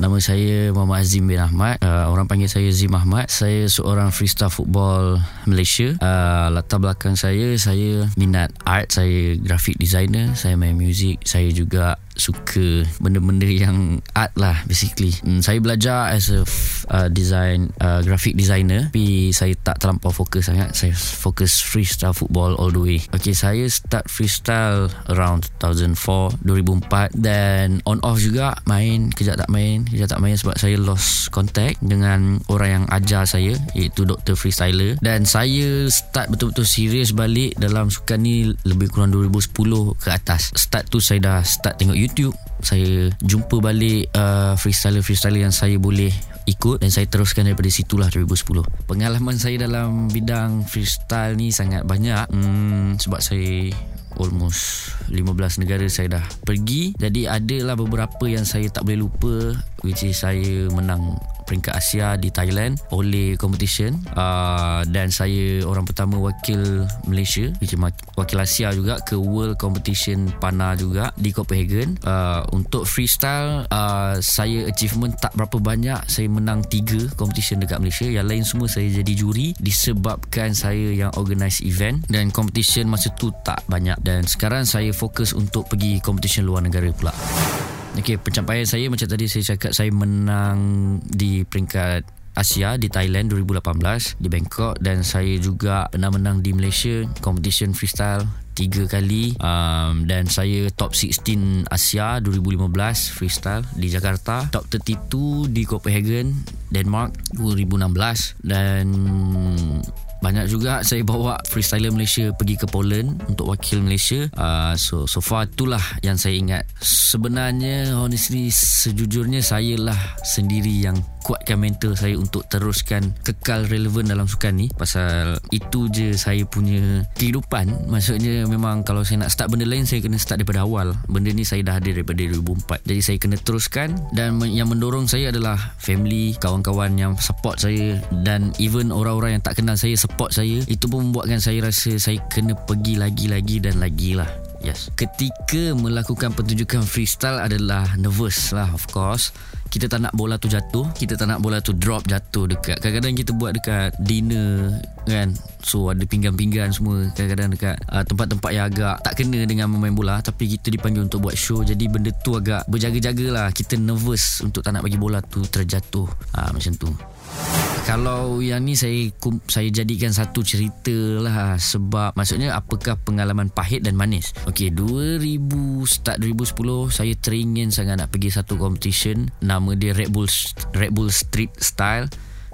Nama saya Muhammad Azim bin Ahmad. Uh, orang panggil saya Zim Ahmad. Saya seorang freestyle football Malaysia. Uh, latar belakang saya, saya minat art. Saya graphic designer. Saya main music. Saya juga suka benda-benda yang art lah basically. Hmm, saya belajar as a uh, design uh, graphic designer tapi saya tak terlampau fokus sangat. Saya fokus freestyle football all the way. Okay, saya start freestyle around 2004, 2004 dan on off juga main, kejap tak main, kejap tak main sebab saya lost contact dengan orang yang ajar saya iaitu Dr. Freestyler dan saya start betul-betul serius balik dalam sukan ni lebih kurang 2010 ke atas. Start tu saya dah start tengok YouTube YouTube saya jumpa balik uh, freestyler-freestyler yang saya boleh ikut dan saya teruskan daripada situlah 2010 pengalaman saya dalam bidang freestyle ni sangat banyak. Hmm, sebab saya almost 15 negara saya dah pergi. Jadi adalah beberapa yang saya tak boleh lupa which is saya menang peringkat Asia di Thailand oleh competition. Uh, dan saya orang pertama wakil Malaysia wakil Asia juga ke World Competition Pana juga di Copenhagen. Uh, untuk freestyle uh, saya achievement tak berapa banyak. Saya menang 3 competition dekat Malaysia. Yang lain semua saya jadi juri disebabkan saya yang organize event. Dan competition masa tu tak banyak. Dan sekarang saya fokus untuk pergi competition luar negara pula Okey, pencapaian saya macam tadi saya cakap saya menang di peringkat Asia di Thailand 2018 di Bangkok dan saya juga pernah menang di Malaysia competition freestyle tiga kali. Um, dan saya top 16 Asia 2015 freestyle di Jakarta top 32 di Copenhagen Denmark 2016 dan banyak juga saya bawa freestyler Malaysia pergi ke Poland untuk wakil Malaysia. Uh, so so far itulah yang saya ingat. Sebenarnya honestly sejujurnya saya lah sendiri yang kuatkan mental saya untuk teruskan kekal relevan dalam sukan ni. Pasal itu je saya punya kehidupan. Maksudnya memang kalau saya nak start benda lain saya kena start daripada awal. Benda ni saya dah ada daripada 2004 jadi saya kena teruskan. Dan yang mendorong saya adalah family kawan-kawan yang support saya. Dan even orang-orang yang tak kenal saya support saya itu pun membuatkan saya rasa saya kena pergi lagi-lagi dan lagi lah Yes. Ketika melakukan pertunjukan freestyle adalah nervous lah of course. Kita tak nak bola tu jatuh kita tak nak bola tu drop jatuh dekat. Kadang-kadang kita buat dekat dinner kan? So ada pinggan-pinggan semua kadang-kadang dekat uh, tempat-tempat yang agak tak kena dengan memain bola. Tapi kita dipanggil untuk buat show jadi benda tu agak berjaga-jaga lah kita nervous untuk tak nak bagi bola tu terjatuh. Uh, macam tu kalau yang ni saya saya jadikan satu cerita lah sebab maksudnya apakah pengalaman pahit dan manis. Okey 2000 start 2010 saya teringin sangat nak pergi satu competition nama dia Red Bull Red Bull Street Style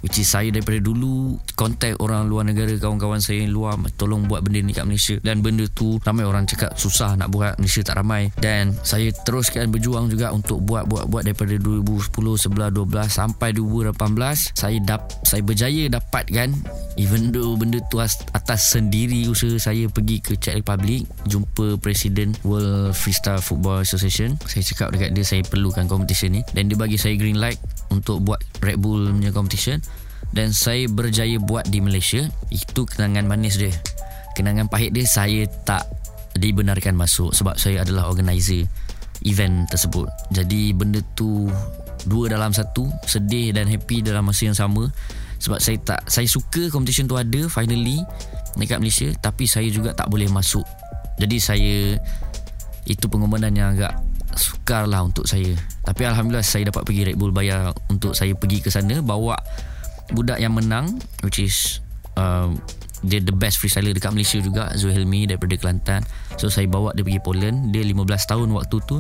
Which is saya daripada dulu Contact orang luar negara Kawan-kawan saya yang luar Tolong buat benda ni kat Malaysia. Dan benda tu Ramai orang cakap Susah nak buat Malaysia tak ramai. Dan saya teruskan berjuang juga Untuk buat-buat-buat Daripada 2010 11, 12 Sampai 2018 Saya dap, saya berjaya dapatkan Even though benda tu atas sendiri usaha saya pergi ke Czech Republic Jumpa Presiden World Freestyle Football Association. Saya cakap dekat dia Saya perlukan competition ni. Dan dia bagi saya green light Untuk buat Red Bull punya competition. Dan saya berjaya buat di Malaysia itu kenangan manis dia. Kenangan pahit dia saya tak dibenarkan masuk sebab saya adalah organizer event tersebut. Jadi benda tu dua dalam satu sedih dan happy dalam masa yang sama. Sebab saya tak saya suka competition tu ada finally dekat Malaysia tapi saya juga tak boleh masuk. Jadi saya itu pengumuman yang agak sukar lah untuk saya. Tapi Alhamdulillah saya dapat pergi Red Bull bayar untuk saya pergi ke sana bawa budak yang menang which is uh, dia the best freestyler dekat Malaysia juga Zuhilmi daripada Kelantan. So saya bawa dia pergi Poland. Dia 15 tahun waktu tu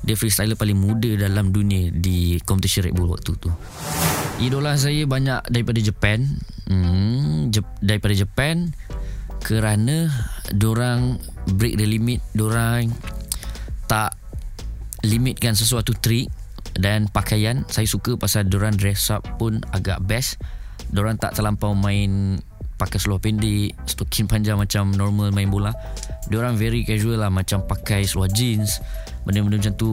dia freestyler paling muda dalam dunia di competition Red Bull waktu tu. Idola saya banyak daripada Japan. Hmm, Jep, daripada Japan kerana orang break the limit orang tak limitkan sesuatu trick dan pakaian saya suka pasal diorang dress up pun agak best. Diorang tak terlampau main pakai seluar pendek stokin panjang macam normal main bola. Diorang very casual lah macam pakai seluar jeans benda-benda macam tu.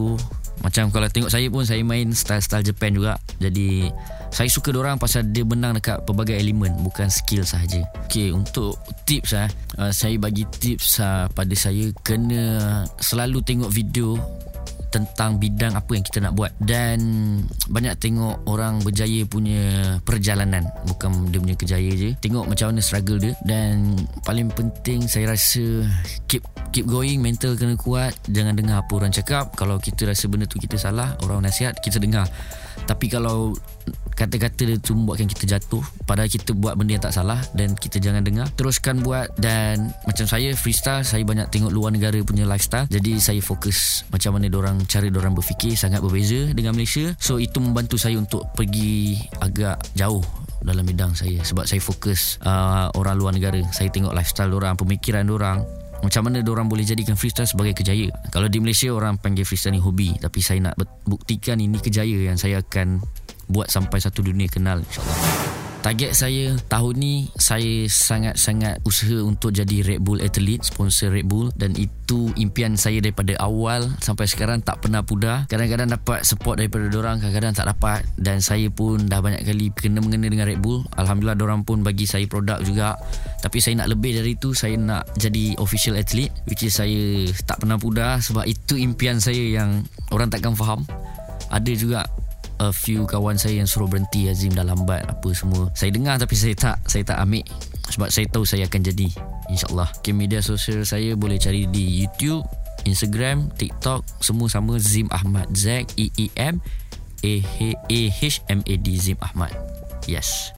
Macam kalau tengok saya pun saya main style-style Japan juga. Jadi saya suka diorang pasal dia menang dekat pelbagai elemen bukan skill sahaja. Okay untuk tips ah saya bagi tips uh, pada saya kena selalu tengok video tentang bidang apa yang kita nak buat. Dan banyak tengok orang berjaya punya perjalanan. Bukan dia punya kejaya je. Tengok macam mana struggle dia. Dan paling penting saya rasa keep keep going mental kena kuat. Jangan dengar apa orang cakap. Kalau kita rasa benda tu kita salah orang nasihat kita dengar. Tapi kalau kata-kata dia tu membuatkan kita jatuh. Padahal kita buat benda yang tak salah dan kita jangan dengar. Teruskan buat dan macam saya freestyle saya banyak tengok luar negara punya lifestyle. Jadi saya fokus macam mana orang cara orang berfikir sangat berbeza dengan Malaysia. So itu membantu saya untuk pergi agak jauh dalam bidang saya. Sebab saya fokus uh, orang luar negara. Saya tengok lifestyle orang pemikiran orang macam mana orang boleh jadikan freestyle sebagai kejayaan kalau di Malaysia orang panggil freestyle ni hobi. Tapi saya nak buktikan ini kejayaan yang saya akan buat sampai satu dunia kenal insyaallah Target saya tahun ni saya sangat-sangat usaha untuk jadi Red Bull athlete, sponsor Red Bull dan itu impian saya daripada awal sampai sekarang tak pernah pudar. Kadang-kadang dapat support daripada orang, kadang-kadang tak dapat dan saya pun dah banyak kali kena mengena dengan Red Bull. Alhamdulillah orang pun bagi saya produk juga. Tapi saya nak lebih dari itu, saya nak jadi official athlete which is saya tak pernah pudar sebab itu impian saya yang orang takkan faham. Ada juga a few kawan saya yang suruh berhenti Azim dah lambat apa semua. Saya dengar tapi saya tak saya tak ambil sebab saya tahu saya akan jadi insyaallah. Okay, media sosial saya boleh cari di YouTube, Instagram, TikTok, semua sama Zim Ahmad Z E E M A H M A D Zim Ahmad. Yes.